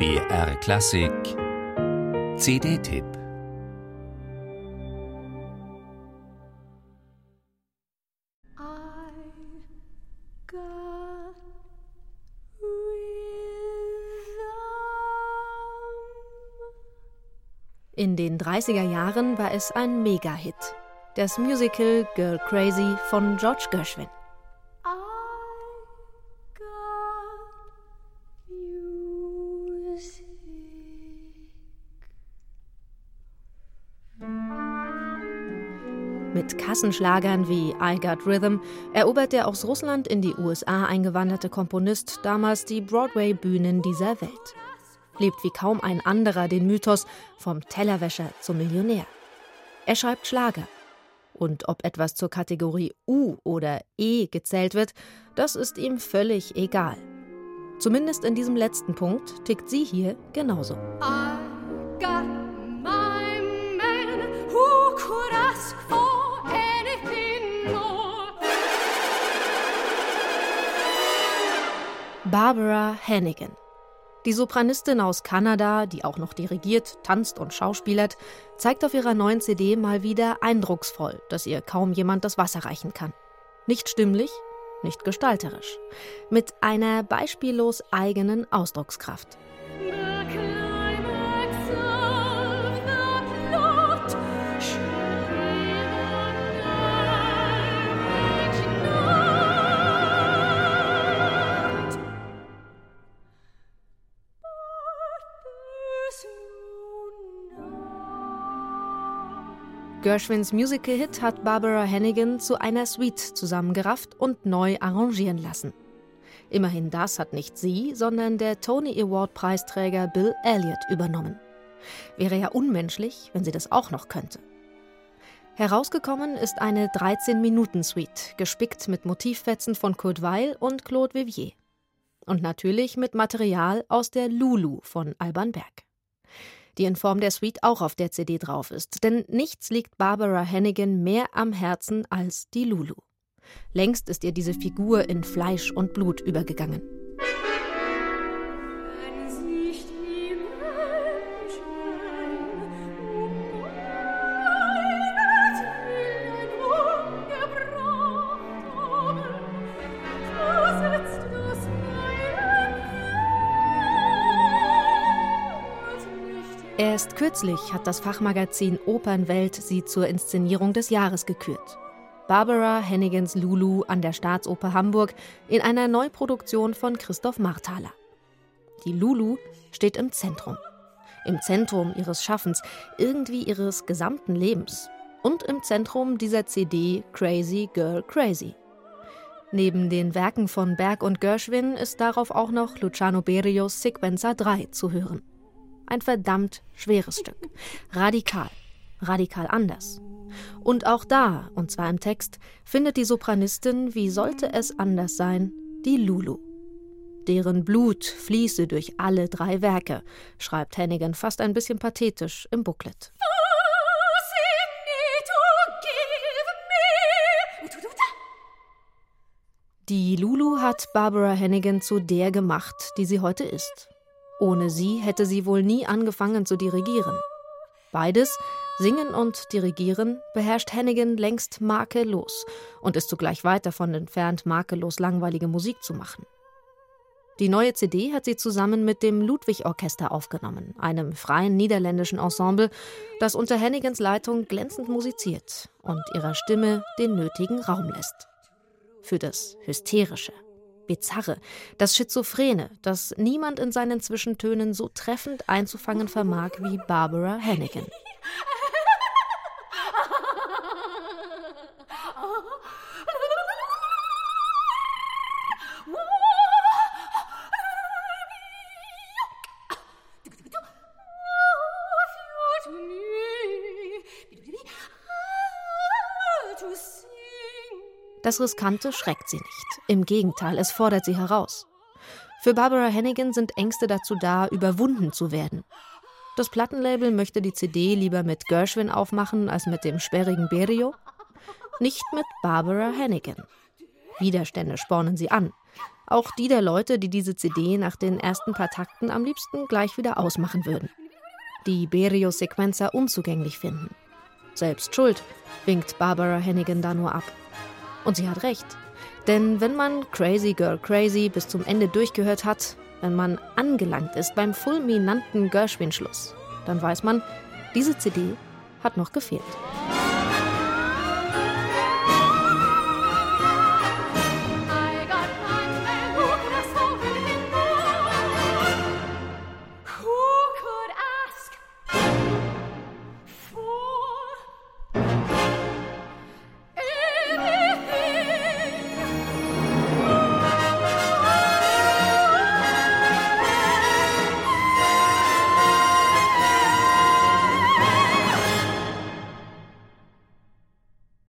BR Klassik CD-Tipp In den 30er Jahren war es ein Mega-Hit. Das Musical Girl Crazy von George Gershwin. Mit Kassenschlagern wie I Got Rhythm erobert der aus Russland in die USA eingewanderte Komponist damals die Broadway-Bühnen dieser Welt. Lebt wie kaum ein anderer den Mythos vom Tellerwäscher zum Millionär. Er schreibt Schlager. Und ob etwas zur Kategorie U oder E gezählt wird, das ist ihm völlig egal. Zumindest in diesem letzten Punkt tickt sie hier genauso. I got Barbara Hannigan. Die Sopranistin aus Kanada, die auch noch dirigiert, tanzt und schauspielert, zeigt auf ihrer neuen CD mal wieder eindrucksvoll, dass ihr kaum jemand das Wasser reichen kann. Nicht stimmlich, nicht gestalterisch, mit einer beispiellos eigenen Ausdruckskraft. Gershwins Musical-Hit hat Barbara Hannigan zu einer Suite zusammengerafft und neu arrangieren lassen. Immerhin das hat nicht sie, sondern der Tony Award-Preisträger Bill Elliott übernommen. Wäre ja unmenschlich, wenn sie das auch noch könnte. Herausgekommen ist eine 13-Minuten-Suite, gespickt mit Motivfetzen von Kurt Weil und Claude Vivier. Und natürlich mit Material aus der Lulu von Alban Berg die in Form der Suite auch auf der CD drauf ist. Denn nichts liegt Barbara Hannigan mehr am Herzen als die Lulu. Längst ist ihr diese Figur in Fleisch und Blut übergegangen. Erst kürzlich hat das Fachmagazin Opernwelt sie zur Inszenierung des Jahres gekürt. Barbara Hennigans Lulu an der Staatsoper Hamburg in einer Neuproduktion von Christoph Marthaler. Die Lulu steht im Zentrum. Im Zentrum ihres Schaffens, irgendwie ihres gesamten Lebens. Und im Zentrum dieser CD Crazy Girl Crazy. Neben den Werken von Berg und Gershwin ist darauf auch noch Luciano Berios Sequenza 3 zu hören. Ein verdammt schweres Stück. Radikal. Radikal anders. Und auch da, und zwar im Text, findet die Sopranistin, wie sollte es anders sein, die Lulu. Deren Blut fließe durch alle drei Werke, schreibt Hennigan fast ein bisschen pathetisch im Booklet. Die Lulu hat Barbara Hennigan zu der gemacht, die sie heute ist. Ohne sie hätte sie wohl nie angefangen zu dirigieren. Beides, Singen und Dirigieren, beherrscht Hennigan längst makellos und ist zugleich weit davon entfernt, makellos langweilige Musik zu machen. Die neue CD hat sie zusammen mit dem Ludwig Orchester aufgenommen, einem freien niederländischen Ensemble, das unter Hennigans Leitung glänzend musiziert und ihrer Stimme den nötigen Raum lässt. Für das Hysterische. Bizarre, das Schizophrene, das niemand in seinen Zwischentönen so treffend einzufangen vermag wie Barbara Hannigan. Das Riskante schreckt sie nicht. Im Gegenteil, es fordert sie heraus. Für Barbara Hennigan sind Ängste dazu da, überwunden zu werden. Das Plattenlabel möchte die CD lieber mit Gershwin aufmachen als mit dem sperrigen Berio. Nicht mit Barbara Hennigan. Widerstände spornen sie an. Auch die der Leute, die diese CD nach den ersten paar Takten am liebsten gleich wieder ausmachen würden. Die Berio-Sequenzer unzugänglich finden. Selbst schuld, winkt Barbara Hannigan da nur ab. Und sie hat recht. Denn wenn man Crazy Girl Crazy bis zum Ende durchgehört hat, wenn man angelangt ist beim fulminanten Gershwin-Schluss, dann weiß man, diese CD hat noch gefehlt.